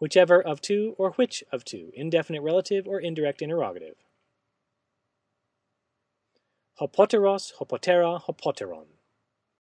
whichever of two or which of two, indefinite relative or indirect interrogative. Hopoteros, hopotera, hopoteron.